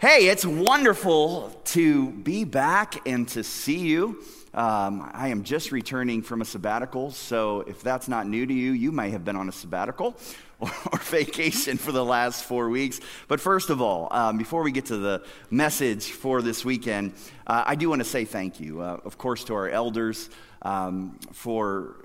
Hey, it's wonderful to be back and to see you. Um, I am just returning from a sabbatical, so if that's not new to you, you may have been on a sabbatical or, or vacation for the last four weeks. But first of all, um, before we get to the message for this weekend, uh, I do want to say thank you, uh, of course, to our elders um, for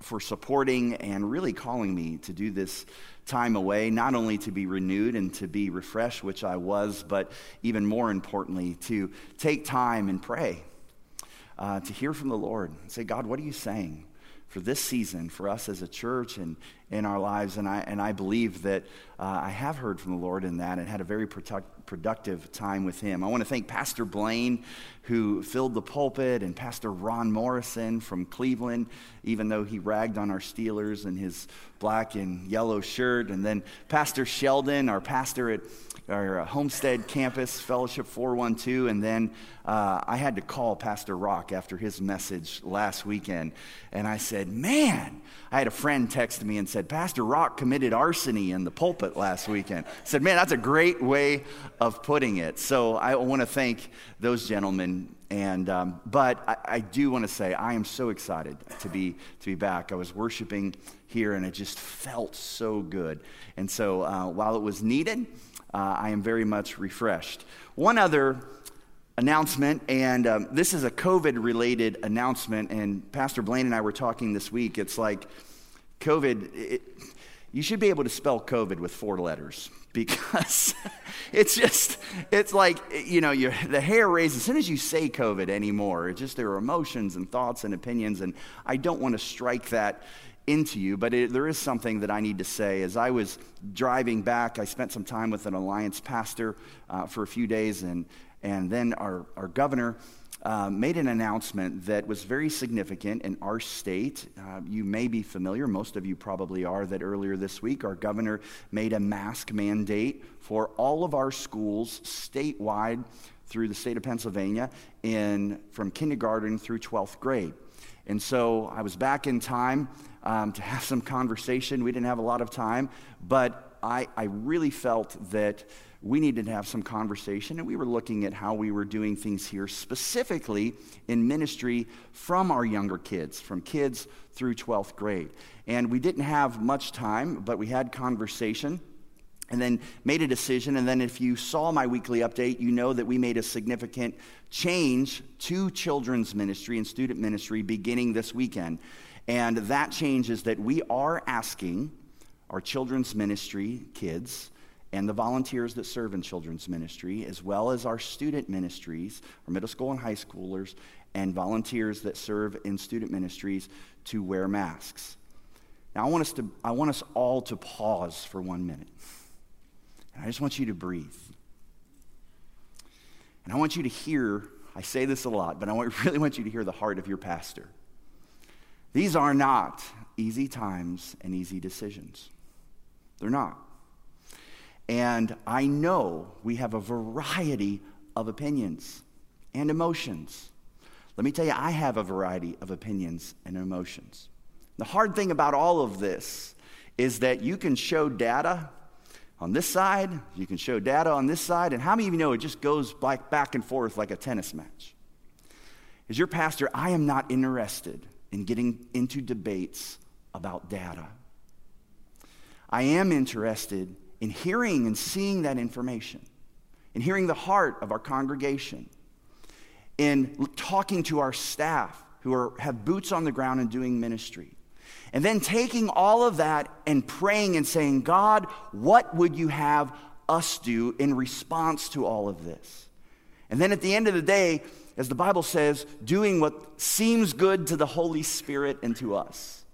for supporting and really calling me to do this time away, not only to be renewed and to be refreshed, which I was, but even more importantly, to take time and pray, uh, to hear from the Lord. Say, God, what are you saying? For this season, for us as a church and in our lives, and I, and I believe that uh, I have heard from the Lord in that and had a very product, productive time with Him. I want to thank Pastor Blaine, who filled the pulpit, and Pastor Ron Morrison from Cleveland, even though he ragged on our Steelers in his black and yellow shirt, and then Pastor Sheldon, our pastor at our Homestead campus, Fellowship 412. And then uh, I had to call Pastor Rock after his message last weekend. And I said, Man, I had a friend text me and said, Pastor Rock committed arsony in the pulpit last weekend. I said, Man, that's a great way of putting it. So I want to thank those gentlemen. And, um, but I, I do want to say I am so excited to be, to be back. I was worshiping here and it just felt so good. And so uh, while it was needed, uh, I am very much refreshed. One other announcement, and um, this is a COVID related announcement, and Pastor Blaine and I were talking this week. It's like COVID, it, you should be able to spell COVID with four letters because it's just, it's like, you know, the hair raises as soon as you say COVID anymore. It's just there are emotions and thoughts and opinions, and I don't want to strike that into you, but it, there is something that I need to say. As I was driving back, I spent some time with an alliance pastor uh, for a few days, and, and then our, our governor uh, made an announcement that was very significant in our state. Uh, you may be familiar, most of you probably are, that earlier this week our governor made a mask mandate for all of our schools statewide through the state of Pennsylvania in, from kindergarten through 12th grade. And so I was back in time um, to have some conversation. We didn't have a lot of time, but I, I really felt that we needed to have some conversation, and we were looking at how we were doing things here, specifically in ministry from our younger kids, from kids through 12th grade. And we didn't have much time, but we had conversation and then made a decision. And then, if you saw my weekly update, you know that we made a significant change to children's ministry and student ministry beginning this weekend. And that change is that we are asking our children's ministry kids and the volunteers that serve in children's ministry, as well as our student ministries, our middle school and high schoolers, and volunteers that serve in student ministries to wear masks. Now, I want us, to, I want us all to pause for one minute. And I just want you to breathe. And I want you to hear, I say this a lot, but I really want you to hear the heart of your pastor. These are not easy times and easy decisions. They're not. And I know we have a variety of opinions and emotions. Let me tell you, I have a variety of opinions and emotions. The hard thing about all of this is that you can show data on this side, you can show data on this side, and how many of you know it just goes back, and forth like a tennis match? As your pastor, I am not interested in getting into debates about data. I am interested in hearing and seeing that information, in hearing the heart of our congregation, in talking to our staff who are, have boots on the ground and doing ministry. And then taking all of that and praying and saying, God, what would you have us do in response to all of this? And then at the end of the day, as the Bible says, doing what seems good to the Holy Spirit and to us.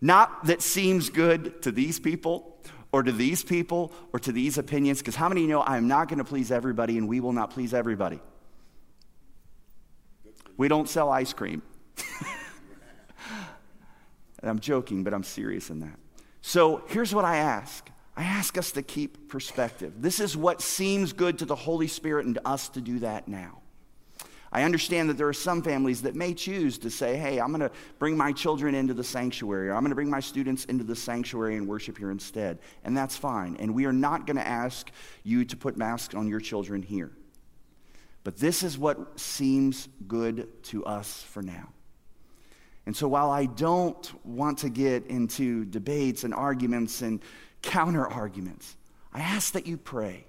Not that seems good to these people or to these people or to these opinions, because how many know I am not going to please everybody and we will not please everybody? We don't sell ice cream. And I'm joking, but I'm serious in that. So here's what I ask I ask us to keep perspective. This is what seems good to the Holy Spirit and to us to do that now. I understand that there are some families that may choose to say, hey, I'm going to bring my children into the sanctuary, or I'm going to bring my students into the sanctuary and worship here instead. And that's fine. And we are not going to ask you to put masks on your children here. But this is what seems good to us for now. And so while I don't want to get into debates and arguments and counter arguments, I ask that you pray.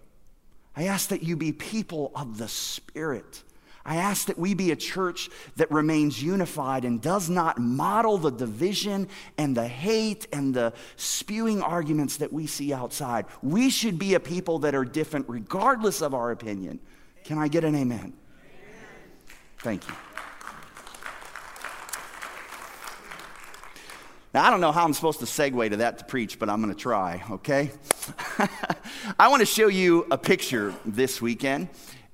I ask that you be people of the Spirit. I ask that we be a church that remains unified and does not model the division and the hate and the spewing arguments that we see outside. We should be a people that are different regardless of our opinion. Can I get an amen? amen. Thank you. Now, I don't know how I'm supposed to segue to that to preach, but I'm going to try, okay? I want to show you a picture this weekend.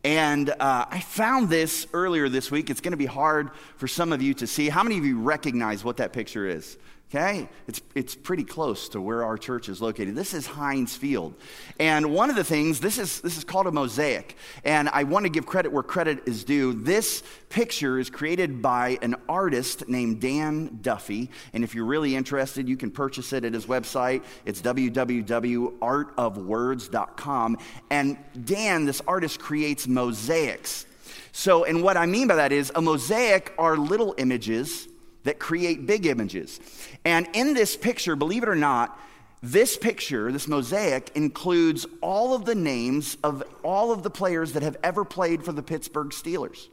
And uh, I found this earlier this week. It's going to be hard for some of you to see. How many of you recognize what that picture is? Okay? It's, it's pretty close to where our church is located. This is Heinz Field. And one of the things, this is, this is called a mosaic. And I want to give credit where credit is due. This picture is created by an artist named Dan Duffy. And if you're really interested, you can purchase it at his website. It's www.artofwords.com. And Dan, this artist, creates mosaics. So, and what I mean by that is a mosaic are little images that create big images. And in this picture, believe it or not, this picture, this mosaic, includes all of the names of all of the players that have ever played for the Pittsburgh Steelers.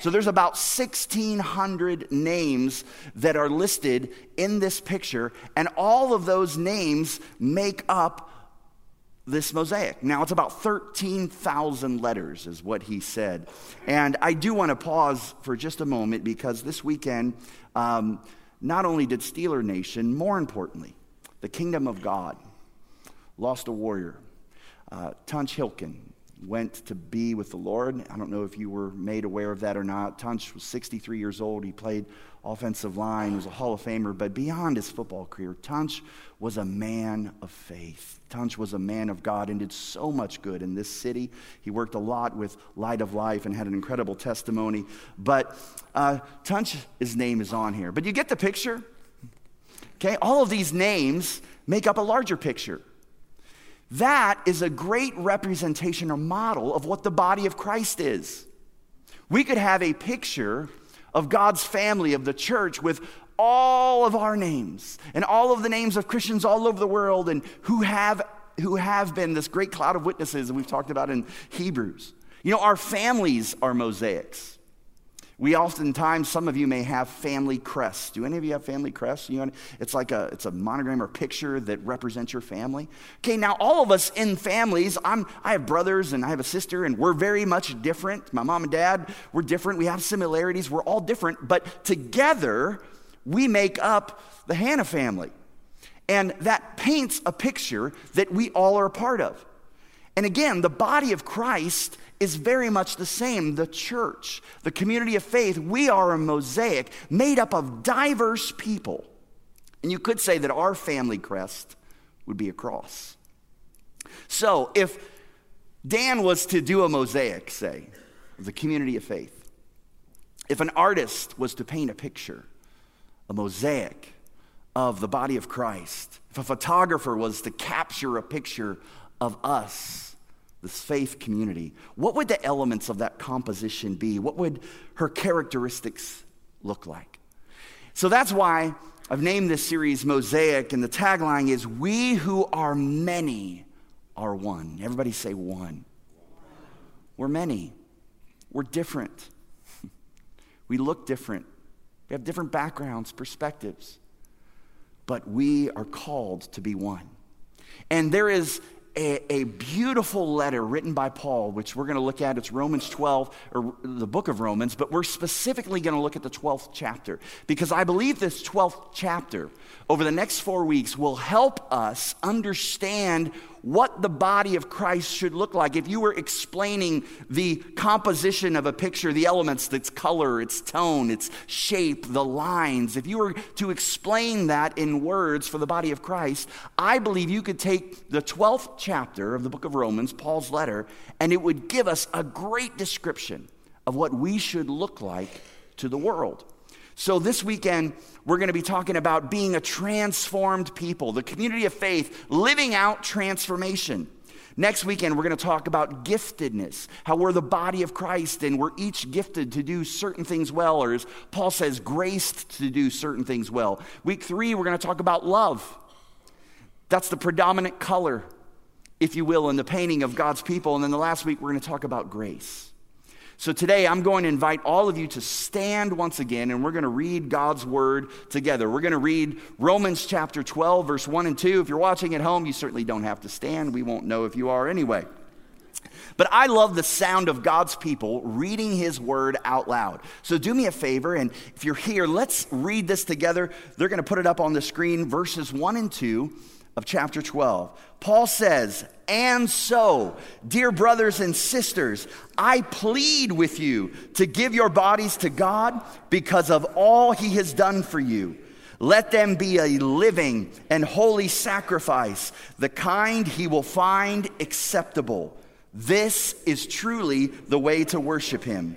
So there's about 1,600 names that are listed in this picture, and all of those names make up this mosaic. Now, it's about 13,000 letters, is what he said. And I do want to pause for just a moment because this weekend, um, not only did Steeler Nation, more importantly, the kingdom of God lost a warrior. Uh, Tunch Ilkin went to be with the Lord. I don't know if you were made aware of that or not. Tunch was 63 years old. He played offensive line, was a Hall of Famer, but beyond his football career, Tunch was a man of faith. Tunch was a man of God and did so much good in this city. He worked a lot with Light of Life and had an incredible testimony. But uh, Tunch's name is on here. But you get the picture? Okay, all of these names make up a larger picture. That is a great representation or model of what the body of Christ is. We could have a picture of God's family, of the church, with all of our names and all of the names of Christians all over the world and who have, who have been this great cloud of witnesses that we've talked about in Hebrews. You know, our families are mosaics. We oftentimes, some of you may have family crests. Do any of you have family crests? You know, it's like a, it's a monogram or picture that represents your family. Okay, now all of us in families, I'm, I have brothers and I have a sister, and we're very much different. My mom and dad, we're different. We have similarities. We're all different, but together we make up the Hannah family. And that paints a picture that we all are a part of. And again, the body of Christ is very much the same. The church, the community of faith, we are a mosaic made up of diverse people. And you could say that our family crest would be a cross. So if Dan was to do a mosaic, say, of the community of faith, if an artist was to paint a picture, a mosaic of the body of Christ, if a photographer was to capture a picture of us, this faith community, what would the elements of that composition be? What would her characteristics look like? So that's why I've named this series Mosaic, and the tagline is We who are many are one. Everybody say one. We're many, we're different, we look different, we have different backgrounds, perspectives, but we are called to be one. And there is a, a, beautiful letter written by Paul, which we're going to look at. It's Romans 12, or the book of Romans, but we're specifically going to look at the 12th chapter because I believe this 12th chapter over the next four weeks will help us understand what the body of Christ should look like. If you were explaining the composition of a picture, the elements, its color, its tone, its shape, the lines, if you were to explain that in words for the body of Christ, I believe you could take the 12th chapter of the book of Romans, Paul's letter, and it would give us a great description of what we should look like to the world. So, this weekend, we're going to be talking about being a transformed people, the community of faith, living out transformation. Next weekend, we're going to talk about giftedness, how we're the body of Christ and we're each gifted to do certain things well, or as Paul says, graced to do certain things well. Week three, we're going to talk about love. That's the predominant color, if you will, in the painting of God's people. And then the last week, we're going to talk about grace. So today I'm going to invite all of you to stand once again and we're going to read God's word together. We're going to read Romans chapter 12, verse 1 and 2. If you're watching at home, you certainly don't have to stand. We won't know if you are anyway. But I love the sound of God's people reading his word out loud. So do me a favor, and if you're here, let's read this together. They're going to put it up on the screen, verses 1 and 2 of chapter 12. Paul says, And so, dear brothers and sisters, I plead with you to give your bodies to God because of all he has done for you. Let them be a living and holy sacrifice, the kind he will find acceptable. This is truly the way to worship him.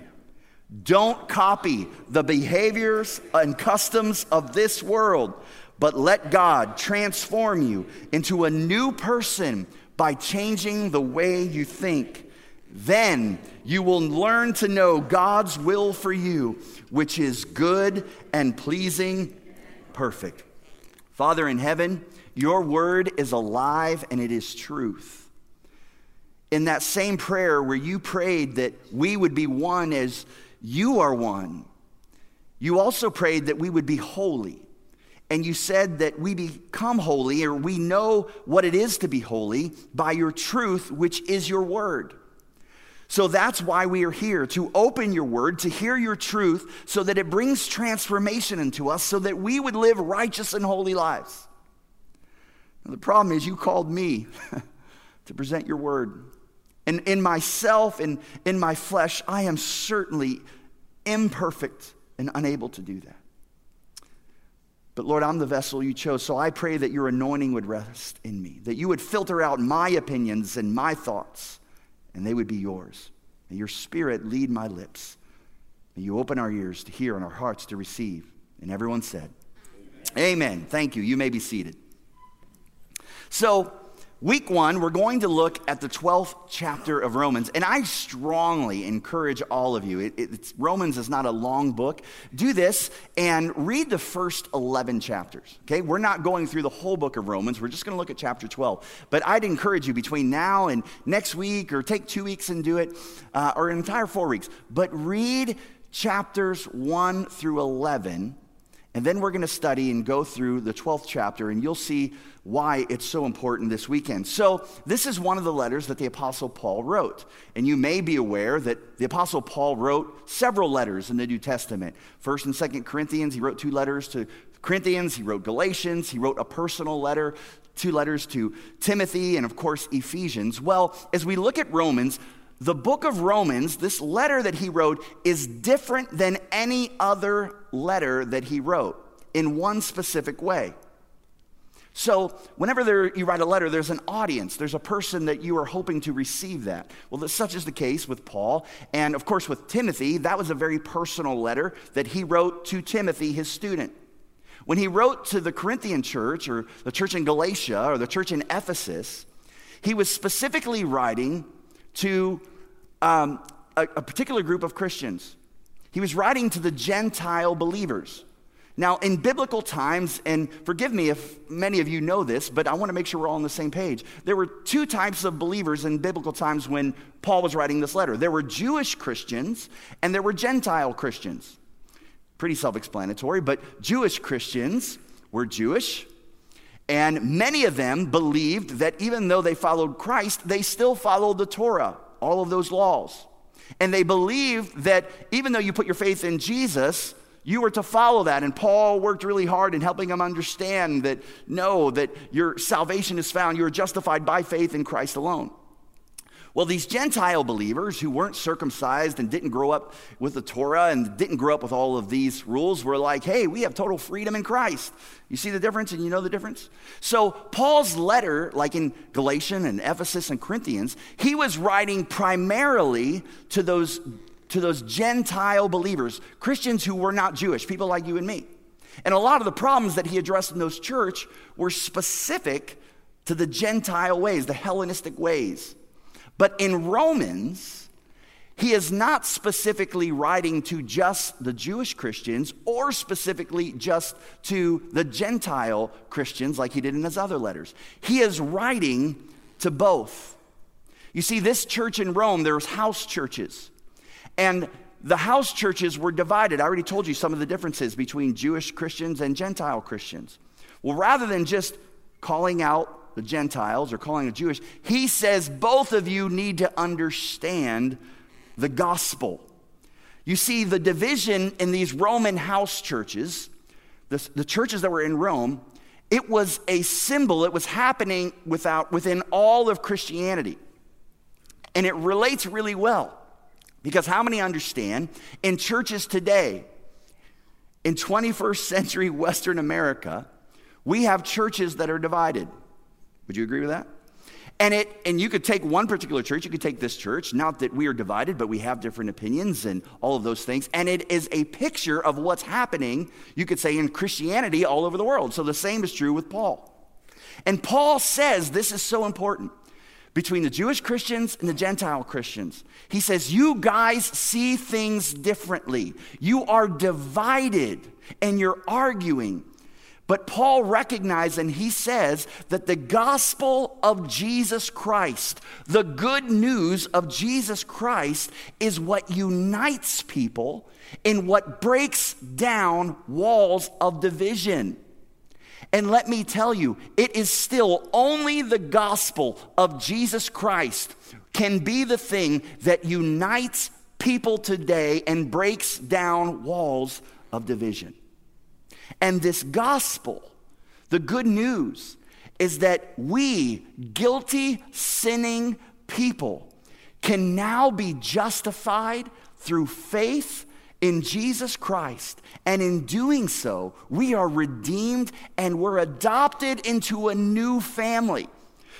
Don't copy the behaviors and customs of this world but let God transform you into a new person by changing the way you think. Then you will learn to know God's will for you, which is good and pleasing, perfect. Father in heaven, your word is alive and it is truth. In that same prayer where you prayed that we would be one as you are one, you also prayed that we would be holy and you said that we become holy, or we know what it is to be holy by your truth, which is your word. So that's why we are here to open your word, to hear your truth, so that it brings transformation into us, so that we would live righteous and holy lives. Now, the problem is, you called me to present your word. And in myself and in my flesh, I am certainly imperfect and unable to do that. But Lord, I'm the vessel you chose. So I pray that your anointing would rest in me, that you would filter out my opinions and my thoughts, and they would be yours. May your spirit lead my lips. May you open our ears to hear and our hearts to receive. And everyone said, Amen. Amen. Thank you. You may be seated. So, Week one, we're going to look at the 12th chapter of Romans, and I strongly encourage all of you. It, Romans is not a long book. Do this and read the first 11 chapters. Okay, we're not going through the whole book of Romans. We're just going to look at chapter 12. But I'd encourage you between now and next week, or take two weeks and do it, uh, or an entire four weeks. But read chapters 1 through 11 and then we're going to study and go through the 12th chapter, and you'll see why it's so important this weekend. So, this is one of the letters that the Apostle Paul wrote. And you may be aware that the Apostle Paul wrote several letters in the New Testament. First and Second Corinthians, he wrote two letters to Corinthians, he wrote Galatians, he wrote a personal letter, two letters to Timothy, and of course, Ephesians. Well, as we look at Romans, the book of Romans, this letter that he wrote, is different than any other letter that he wrote in one specific way. So, whenever there, you write a letter, there's an audience, there's a person that you are hoping to receive that. Well, such is the case with Paul. And of course, with Timothy, that was a very personal letter that he wrote to Timothy, his student. When he wrote to the Corinthian church, or the church in Galatia, or the church in Ephesus, he was specifically writing to um, a, a particular group of Christians. He was writing to the Gentile believers. Now, in biblical times, and forgive me if many of you know this, but I want to make sure we're all on the same page. There were two types of believers in biblical times when Paul was writing this letter there were Jewish Christians and there were Gentile Christians. Pretty self explanatory, but Jewish Christians were Jewish, and many of them believed that even though they followed Christ, they still followed the Torah, all of those laws. And they believed that even though you put your faith in Jesus, you were to follow that. And Paul worked really hard in helping them understand that no, that your salvation is found, you're justified by faith in Christ alone. Well, these Gentile believers who weren't circumcised and didn't grow up with the Torah and didn't grow up with all of these rules were like, hey, we have total freedom in Christ. You see the difference and you know the difference? So, Paul's letter, like in Galatian and Ephesus and Corinthians, he was writing primarily to those to those Gentile believers, Christians who were not Jewish, people like you and me. And a lot of the problems that he addressed in those church were specific to the Gentile ways, the Hellenistic ways. But in Romans, he is not specifically writing to just the Jewish Christians or specifically just to the Gentile Christians like he did in his other letters. He is writing to both. You see, this church in Rome, there's house churches. And the house churches were divided. I already told you some of the differences between Jewish Christians and Gentile Christians. Well, rather than just calling out the Gentiles or calling the Jewish, he says both of you need to understand the gospel. You see, the division in these Roman house churches, the, the churches that were in Rome, it was a symbol, it was happening without, within all of Christianity. And it relates really well. Because how many understand in churches today, in 21st century Western America, we have churches that are divided. Would you agree with that? And it and you could take one particular church, you could take this church, not that we are divided, but we have different opinions and all of those things. And it is a picture of what's happening, you could say, in Christianity all over the world. So the same is true with Paul. And Paul says this is so important between the Jewish Christians and the Gentile Christians. He says, You guys see things differently. You are divided and you're arguing. But Paul recognized and he says that the gospel of Jesus Christ, the good news of Jesus Christ, is what unites people and what breaks down walls of division. And let me tell you, it is still only the gospel of Jesus Christ can be the thing that unites people today and breaks down walls of division. And this gospel, the good news, is that we, guilty, sinning people, can now be justified through faith in Jesus Christ. And in doing so, we are redeemed and we're adopted into a new family.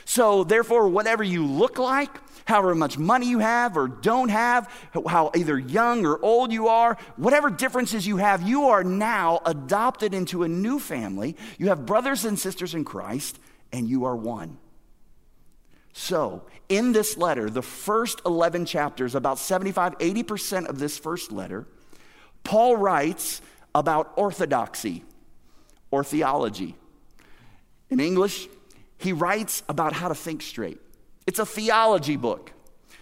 So, therefore, whatever you look like, however much money you have or don't have, how either young or old you are, whatever differences you have, you are now adopted into a new family. You have brothers and sisters in Christ, and you are one. So, in this letter, the first 11 chapters, about 75, 80% of this first letter, Paul writes about orthodoxy or theology. In English, he writes about how to think straight. It's a theology book.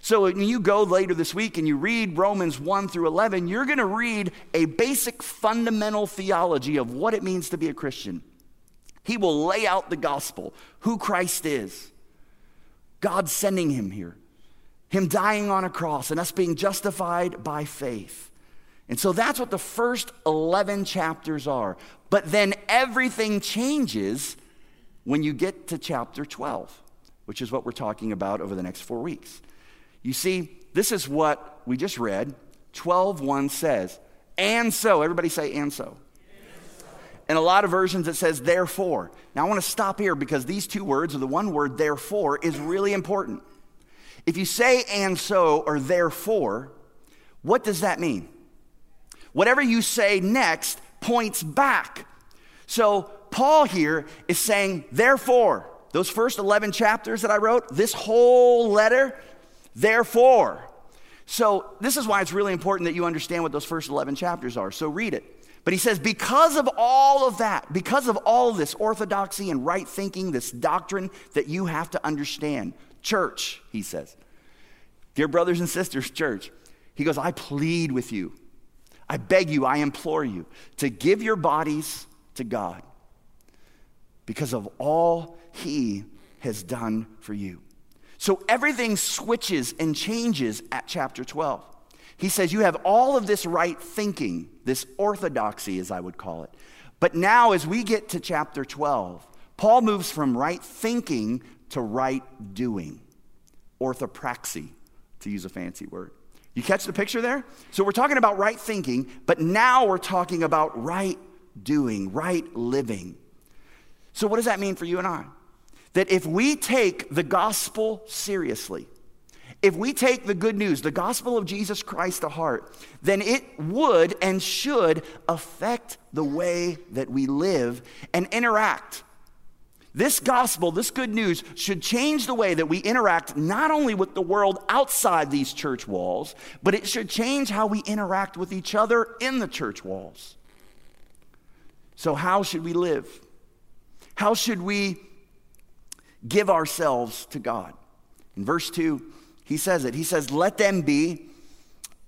So when you go later this week and you read Romans 1 through 11, you're going to read a basic fundamental theology of what it means to be a Christian. He will lay out the gospel, who Christ is, God sending him here, him dying on a cross, and us being justified by faith. And so that's what the first 11 chapters are. But then everything changes when you get to chapter 12 which is what we're talking about over the next four weeks. You see, this is what we just read. 12:1 says, and so, everybody say, and so. In a lot of versions, it says, therefore. Now, I want to stop here because these two words, or the one word, therefore, is really important. If you say and so or therefore, what does that mean? Whatever you say next points back. So, Paul here is saying, therefore. Those first 11 chapters that I wrote, this whole letter, therefore. So, this is why it's really important that you understand what those first 11 chapters are. So, read it. But he says, because of all of that, because of all of this orthodoxy and right thinking, this doctrine that you have to understand, church, he says, dear brothers and sisters, church, he goes, I plead with you, I beg you, I implore you to give your bodies to God because of all he has done for you. So everything switches and changes at chapter 12. He says, You have all of this right thinking, this orthodoxy, as I would call it. But now, as we get to chapter 12, Paul moves from right thinking to right doing, orthopraxy, to use a fancy word. You catch the picture there? So we're talking about right thinking, but now we're talking about right doing, right living. So, what does that mean for you and I? That if we take the gospel seriously, if we take the good news, the gospel of Jesus Christ to heart, then it would and should affect the way that we live and interact. This gospel, this good news, should change the way that we interact not only with the world outside these church walls, but it should change how we interact with each other in the church walls. So, how should we live? How should we give ourselves to God? In verse 2, he says it. He says, Let them be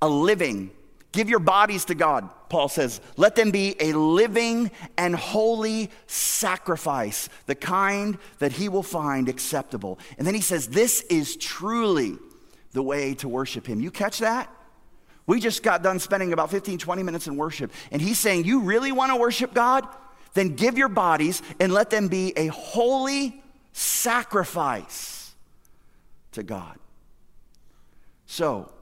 a living. Give your bodies to God, Paul says. Let them be a living and holy sacrifice, the kind that he will find acceptable. And then he says, This is truly the way to worship him. You catch that? We just got done spending about 15, 20 minutes in worship. And he's saying, You really want to worship God? Then give your bodies and let them be a holy sacrifice to God. So,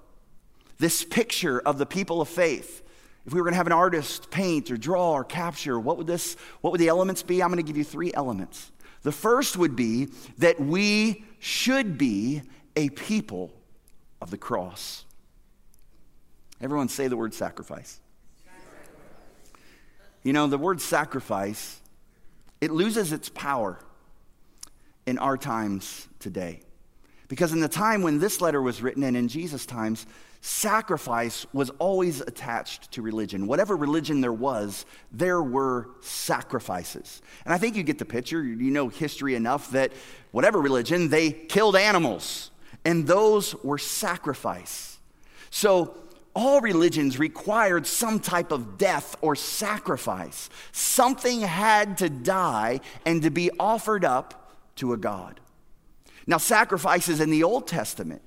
this picture of the people of faith, if we were going to have an artist paint or draw or capture, what would this what would the elements be? I'm going to give you 3 elements. The first would be that we should be a people of the cross. Everyone say the word sacrifice. You know, the word sacrifice, it loses its power in our times today. Because in the time when this letter was written and in Jesus' times, sacrifice was always attached to religion. Whatever religion there was, there were sacrifices. And I think you get the picture. You know history enough that whatever religion, they killed animals, and those were sacrifice. So all religions required some type of death or sacrifice. Something had to die and to be offered up to a God. Now, sacrifices in the Old Testament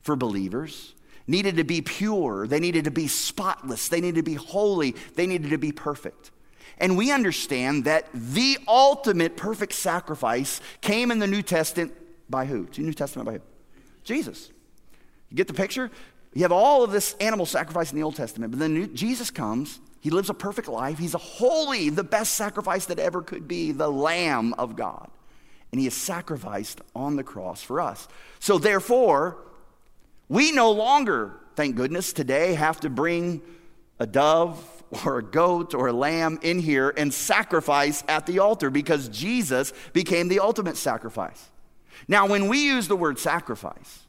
for believers needed to be pure, they needed to be spotless, they needed to be holy, they needed to be perfect. And we understand that the ultimate perfect sacrifice came in the New Testament by who? The New Testament by who? Jesus. You get the picture? You have all of this animal sacrifice in the Old Testament, but then Jesus comes. He lives a perfect life. He's a holy, the best sacrifice that ever could be, the Lamb of God and he is sacrificed on the cross for us. So, therefore, we no longer, thank goodness, today have to bring a dove or a goat or a lamb in here and sacrifice at the altar because Jesus became the ultimate sacrifice. Now, when we use the word sacrifice,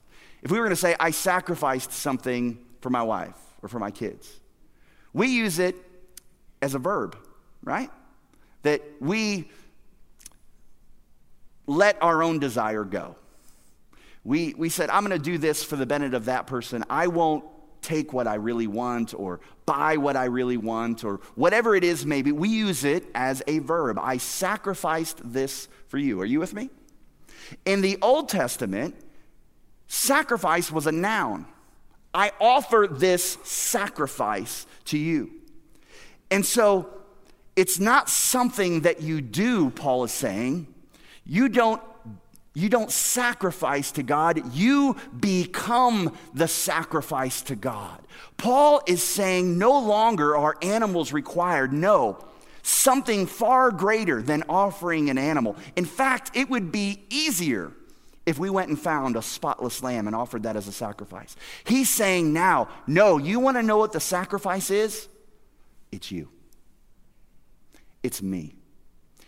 if we were going to say, I sacrificed something for my wife or for my kids, we use it as a verb, right? That we let our own desire go. We, we said, I'm going to do this for the benefit of that person. I won't take what I really want or buy what I really want or whatever it is, maybe. We use it as a verb. I sacrificed this for you. Are you with me? In the Old Testament, sacrifice was a noun. I offer this sacrifice to you. And so it's not something that you do, Paul is saying. You don't you don't sacrifice to God, you become the sacrifice to God. Paul is saying no longer are animals required. No, something far greater than offering an animal. In fact, it would be easier if we went and found a spotless lamb and offered that as a sacrifice. He's saying now, no, you want to know what the sacrifice is? It's you, it's me.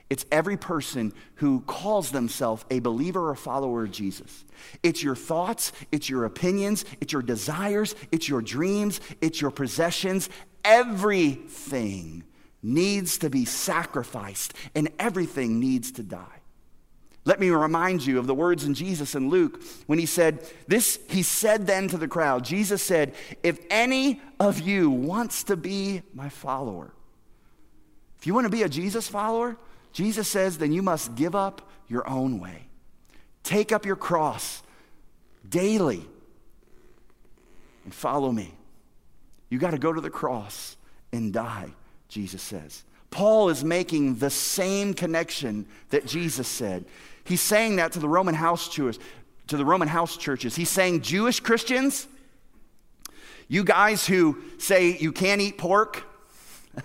It's every person who calls themselves a believer or follower of Jesus. It's your thoughts, it's your opinions, it's your desires, it's your dreams, it's your possessions. Everything needs to be sacrificed and everything needs to die. Let me remind you of the words in Jesus in Luke when he said, This he said then to the crowd. Jesus said, If any of you wants to be my follower, if you want to be a Jesus follower, Jesus says, then you must give up your own way. Take up your cross daily and follow me. You got to go to the cross and die, Jesus says. Paul is making the same connection that Jesus said. He's saying that to the Roman house churches, to the Roman house churches. He's saying, Jewish Christians, you guys who say you can't eat pork,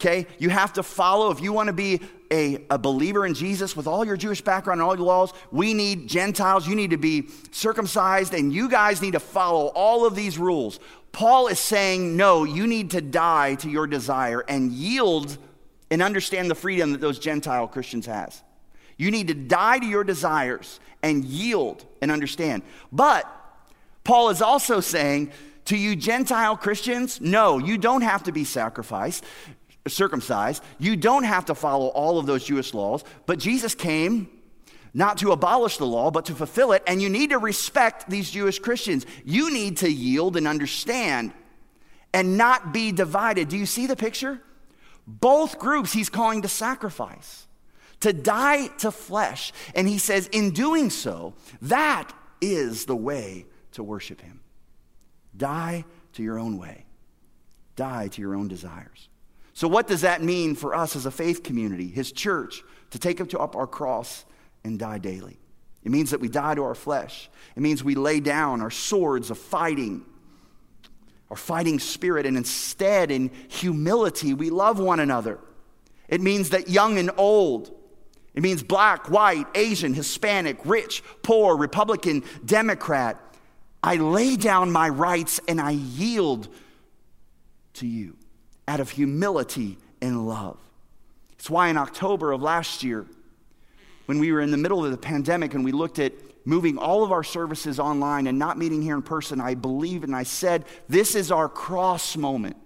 Okay? You have to follow. If you want to be a, a believer in Jesus with all your Jewish background and all your laws, we need Gentiles. You need to be circumcised, and you guys need to follow all of these rules. Paul is saying, no, you need to die to your desire and yield and understand the freedom that those Gentile Christians has. You need to die to your desires and yield and understand. But Paul is also saying to you Gentile Christians, no, you don't have to be sacrificed, circumcised. You don't have to follow all of those Jewish laws, but Jesus came not to abolish the law, but to fulfill it. And you need to respect these Jewish Christians. You need to yield and understand and not be divided. Do you see the picture? Both groups he's calling to sacrifice, to die to flesh. And he says, in doing so, that is the way to worship him. Die to your own way, die to your own desires. So, what does that mean for us as a faith community, his church, to take up our cross and die daily. It means that we die to our flesh. It means we lay down our swords of fighting, our fighting spirit, and instead, in humility, we love one another. It means that young and old, it means black, white, Asian, Hispanic, rich, poor, Republican, Democrat. I lay down my rights and I yield to you out of humility and love. It's why in October of last year, when we were in the middle of the pandemic and we looked at moving all of our services online and not meeting here in person, I believed and I said, This is our cross moment.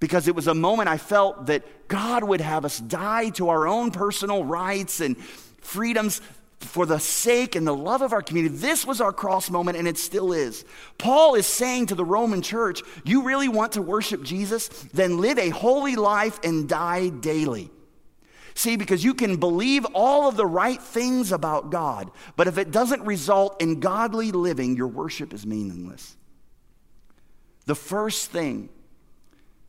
Because it was a moment I felt that God would have us die to our own personal rights and freedoms for the sake and the love of our community. This was our cross moment, and it still is. Paul is saying to the Roman church, You really want to worship Jesus? Then live a holy life and die daily. See, because you can believe all of the right things about God, but if it doesn't result in godly living, your worship is meaningless. The first thing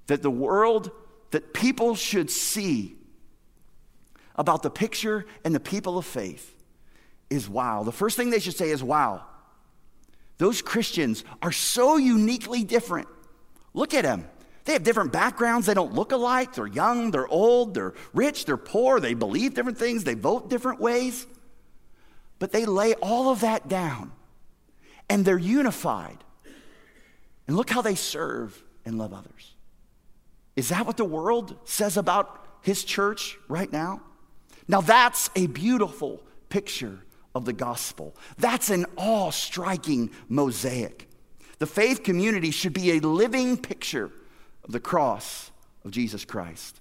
that the world, that people should see about the picture and the people of faith is wow. The first thing they should say is wow. Those Christians are so uniquely different. Look at them. They have different backgrounds. They don't look alike. They're young, they're old, they're rich, they're poor. They believe different things, they vote different ways. But they lay all of that down and they're unified. And look how they serve and love others. Is that what the world says about his church right now? Now, that's a beautiful picture of the gospel. That's an awe striking mosaic. The faith community should be a living picture of the cross of Jesus Christ.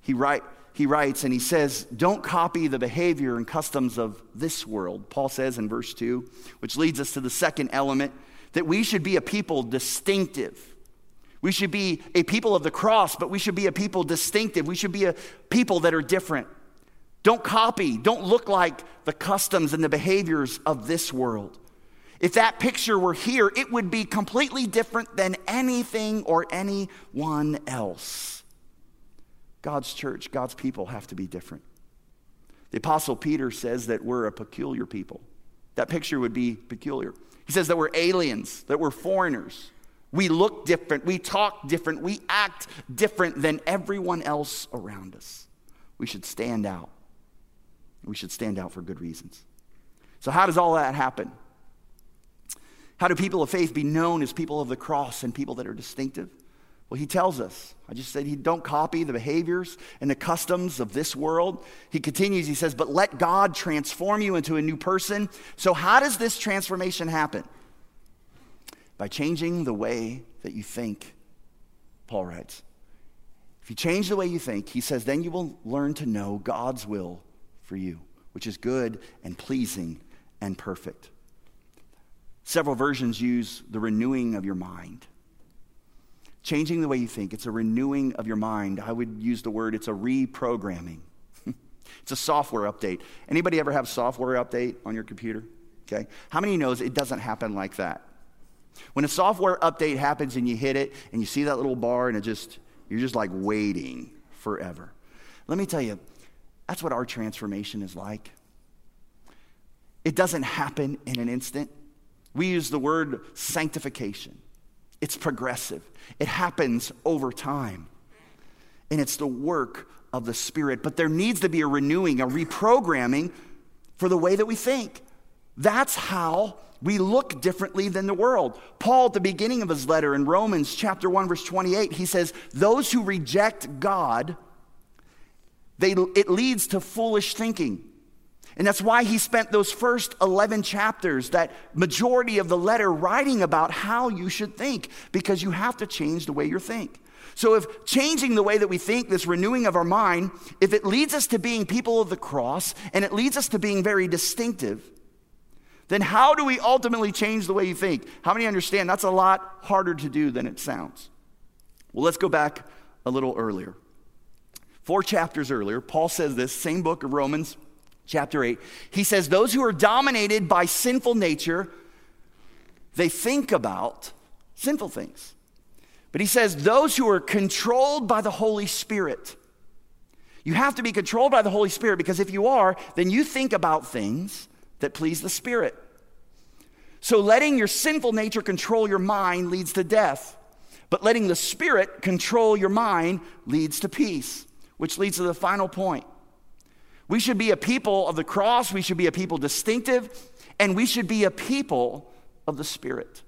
He, write, he writes and he says, Don't copy the behavior and customs of this world, Paul says in verse 2, which leads us to the second element that we should be a people distinctive. We should be a people of the cross, but we should be a people distinctive. We should be a people that are different. Don't copy, don't look like the customs and the behaviors of this world. If that picture were here, it would be completely different than anything or anyone else. God's church, God's people have to be different. The Apostle Peter says that we're a peculiar people. That picture would be peculiar. He says that we're aliens, that we're foreigners. We look different, we talk different, we act different than everyone else around us. We should stand out. We should stand out for good reasons. So, how does all that happen? How do people of faith be known as people of the cross and people that are distinctive? Well, he tells us. I just said he don't copy the behaviors and the customs of this world. He continues, he says, but let God transform you into a new person. So, how does this transformation happen? By changing the way that you think, Paul writes. If you change the way you think, he says, then you will learn to know God's will for you, which is good and pleasing and perfect. Several versions use the renewing of your mind. Changing the way you think. It's a renewing of your mind. I would use the word, it's a reprogramming. it's a software update. Anybody ever have software update on your computer? Okay. How many knows it doesn't happen like that? When a software update happens and you hit it and you see that little bar and it just, you're just like waiting forever. Let me tell you, that's what our transformation is like. It doesn't happen in an instant. We use the word sanctification. It's progressive, it happens over time. And it's the work of the Spirit. But there needs to be a renewing, a reprogramming for the way that we think. That's how we look differently than the world. Paul, at the beginning of his letter in Romans chapter 1, verse 28, he says, Those who reject God, they, it leads to foolish thinking. And that's why he spent those first 11 chapters, that majority of the letter, writing about how you should think, because you have to change the way you think. So, if changing the way that we think, this renewing of our mind, if it leads us to being people of the cross and it leads us to being very distinctive, then how do we ultimately change the way you think? How many understand that's a lot harder to do than it sounds? Well, let's go back a little earlier. Four chapters earlier, Paul says this, same book of Romans, chapter 8. He says, Those who are dominated by sinful nature, they think about sinful things. But he says, Those who are controlled by the Holy Spirit. You have to be controlled by the Holy Spirit because if you are, then you think about things that please the Spirit. So letting your sinful nature control your mind leads to death, but letting the Spirit control your mind leads to peace, which leads to the final point we should be a people of the cross, we should be a people distinctive, and we should be a people of the Spirit.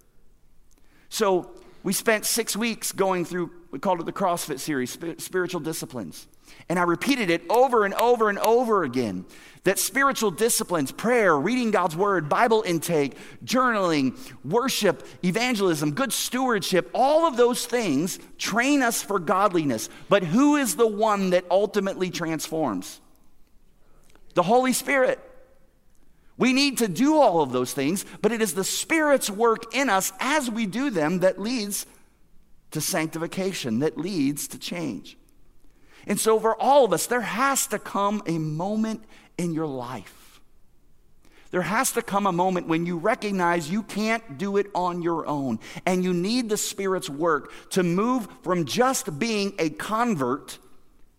So we spent six weeks going through, we called it the CrossFit series, spiritual disciplines. And I repeated it over and over and over again that spiritual disciplines, prayer, reading God's word, Bible intake, journaling, worship, evangelism, good stewardship, all of those things train us for godliness. But who is the one that ultimately transforms? the Holy Spirit. We need to do all of those things, but it is the Spirit's work in us as we do them that leads to sanctification, that leads to change. And so, for all of us, there has to come a moment in your life. There has to come a moment when you recognize you can't do it on your own, and you need the Spirit's work to move from just being a convert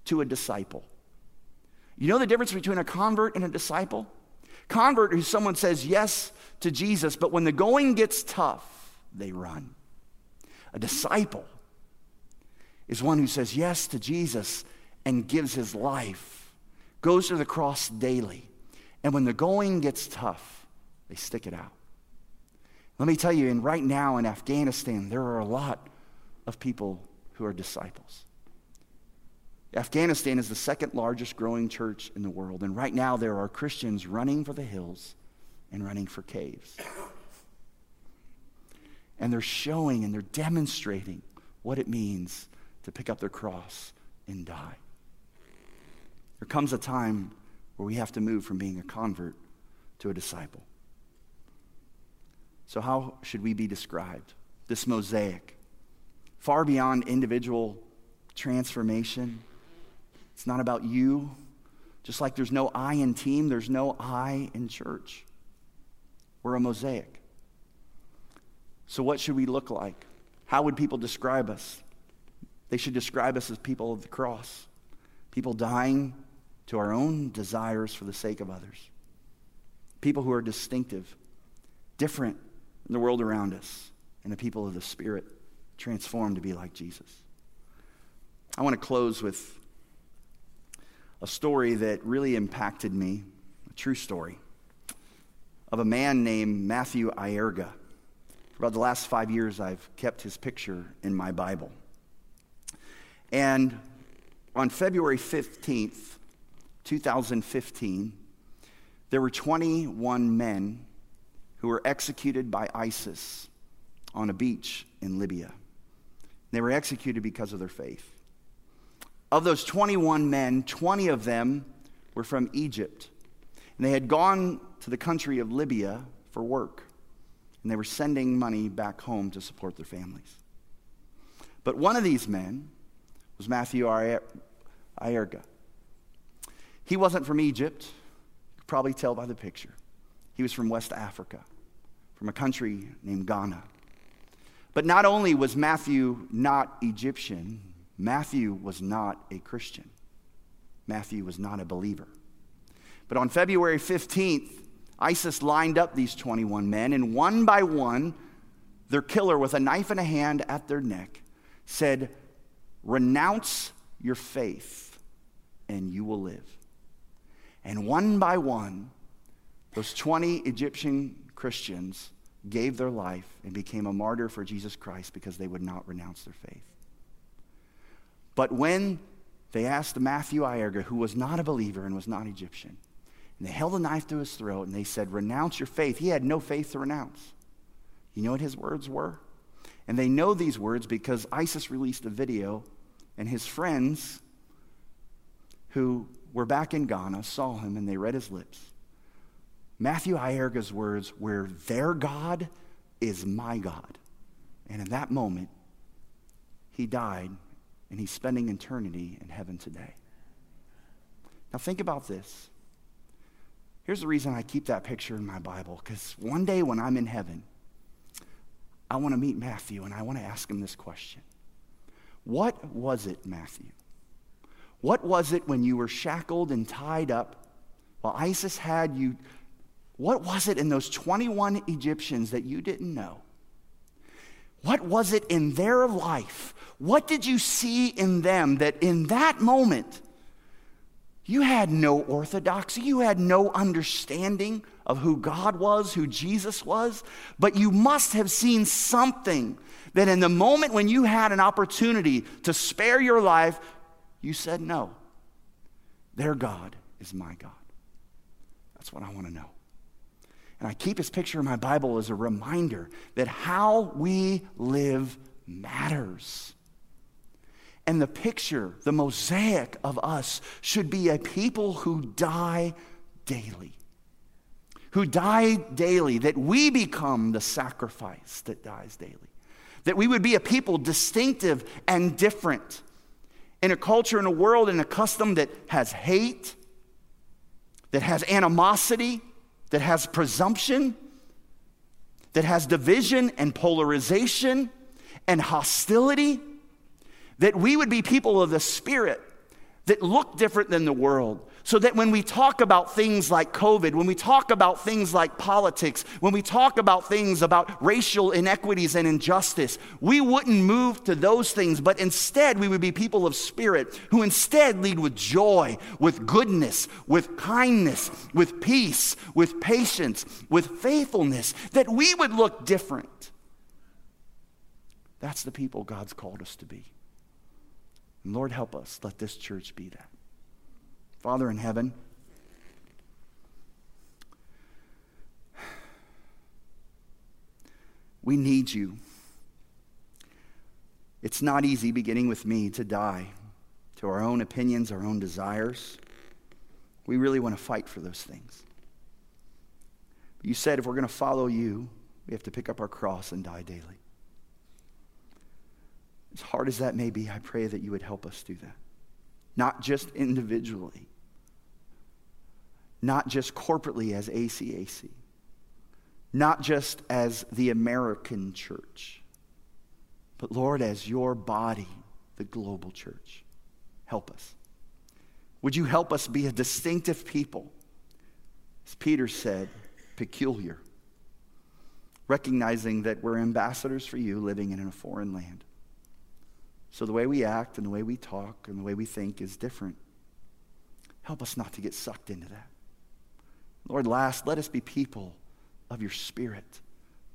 to a disciple. You know the difference between a convert and a disciple? Convert is someone says yes to Jesus, but when the going gets tough, they run. A disciple is one who says yes to Jesus and gives his life, goes to the cross daily. And when the going gets tough, they stick it out. Let me tell you, and right now in Afghanistan, there are a lot of people who are disciples. Afghanistan is the second largest growing church in the world, and right now there are Christians running for the hills and running for caves. And they're showing and they're demonstrating what it means to pick up their cross and die. There comes a time where we have to move from being a convert to a disciple. So, how should we be described? This mosaic, far beyond individual transformation it's not about you. Just like there's no I in team, there's no I in church. We're a mosaic. So, what should we look like? How would people describe us? They should describe us as people of the cross, people dying to our own desires for the sake of others, people who are distinctive, different in the world around us, and the people of the Spirit transformed to be like Jesus. I want to close with a story that really impacted me, a true story, of a man named Matthew Ayariga. For about the last five years, I've kept his picture in my Bible. And on February 15th, 2015, there were 21 men who were executed by ISIS on a beach in Libya. They were executed because of their faith. Of those 21 men, 20 of them were from Egypt. And they had gone to the country of Libya for work. And they were sending money back home to support their families. But one of these men was Matthew Ayariga. He wasn't from Egypt. You could probably tell by the picture. He was from West Africa, from a country named Ghana. But not only was Matthew not Egyptian, Matthew was not a Christian. Matthew was not a believer. But on February 15th, ISIS lined up these 21 men, and one by one, their killer with a knife in a hand at their neck, said, Renounce your faith and you will live. And one by one, those 20 Egyptian Christians gave their life and became a martyr for Jesus Christ because they would not renounce their faith. But when they asked Matthew Ayariga, who was not a believer and was not Egyptian, and they held a knife to his throat and they said, Renounce your faith. He had no faith to renounce. You know what his words were? And they know these words because ISIS released a video, and his friends who were back in Ghana saw him and they read his lips. Matthew Ayariga's words were, Their God is my God. And in that moment, he died and he's spending eternity in heaven today. Now, think about this. Here's the reason I keep that picture in my Bible because one day when I'm in heaven, I want to meet Matthew and I want to ask him this question What was it, Matthew? What was it when you were shackled and tied up while ISIS had you? What was it in those 21 Egyptians that you didn't know? What was it in their life? What did you see in them that in that moment you had no orthodoxy, you had no understanding of who God was, who Jesus was, but you must have seen something that in the moment when you had an opportunity to spare your life, you said no. Their God is my God. That's what I want to know. And I keep this picture in my Bible as a reminder that how we live matters. And the picture, the mosaic of us, should be a people who die daily. Who die daily, that we become the sacrifice that dies daily. That we would be a people distinctive and different in a culture, in a world, in a custom that has hate, that has animosity, that has presumption, that has division and polarization and hostility, that we would be people of the Spirit that look different than the world, so that when we talk about things like COVID, when we talk about things like politics, when we talk about things about racial inequities and injustice, we wouldn't move to those things, but instead we would be people of spirit who instead lead with joy, with goodness, with kindness, with peace, with patience, with faithfulness, that we would look different. That's the people God's called us to be. Lord, help us. Let this church be that. Father in heaven, we need you. It's not easy, beginning with me, to die to our own opinions, our own desires. We really want to fight for those things. But you said if we're going to follow you, we have to pick up our cross and die daily. As hard as that may be, I pray that you would help us do that. Not just individually, not just corporately as ACAC, not just as the American church, but Lord, as your body, the global church. Help us. Would you help us be a distinctive people? As Peter said, peculiar, recognizing that we're ambassadors for you living in a foreign land. So the way we act and the way we talk and the way we think is different. Help us not to get sucked into that. Lord, last, let us be people of your Spirit.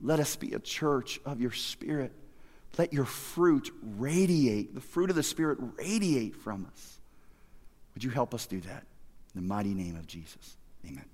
Let us be a church of your Spirit. Let your fruit radiate, the fruit of the Spirit radiate from us. Would you help us do that? In the mighty name of Jesus. Amen.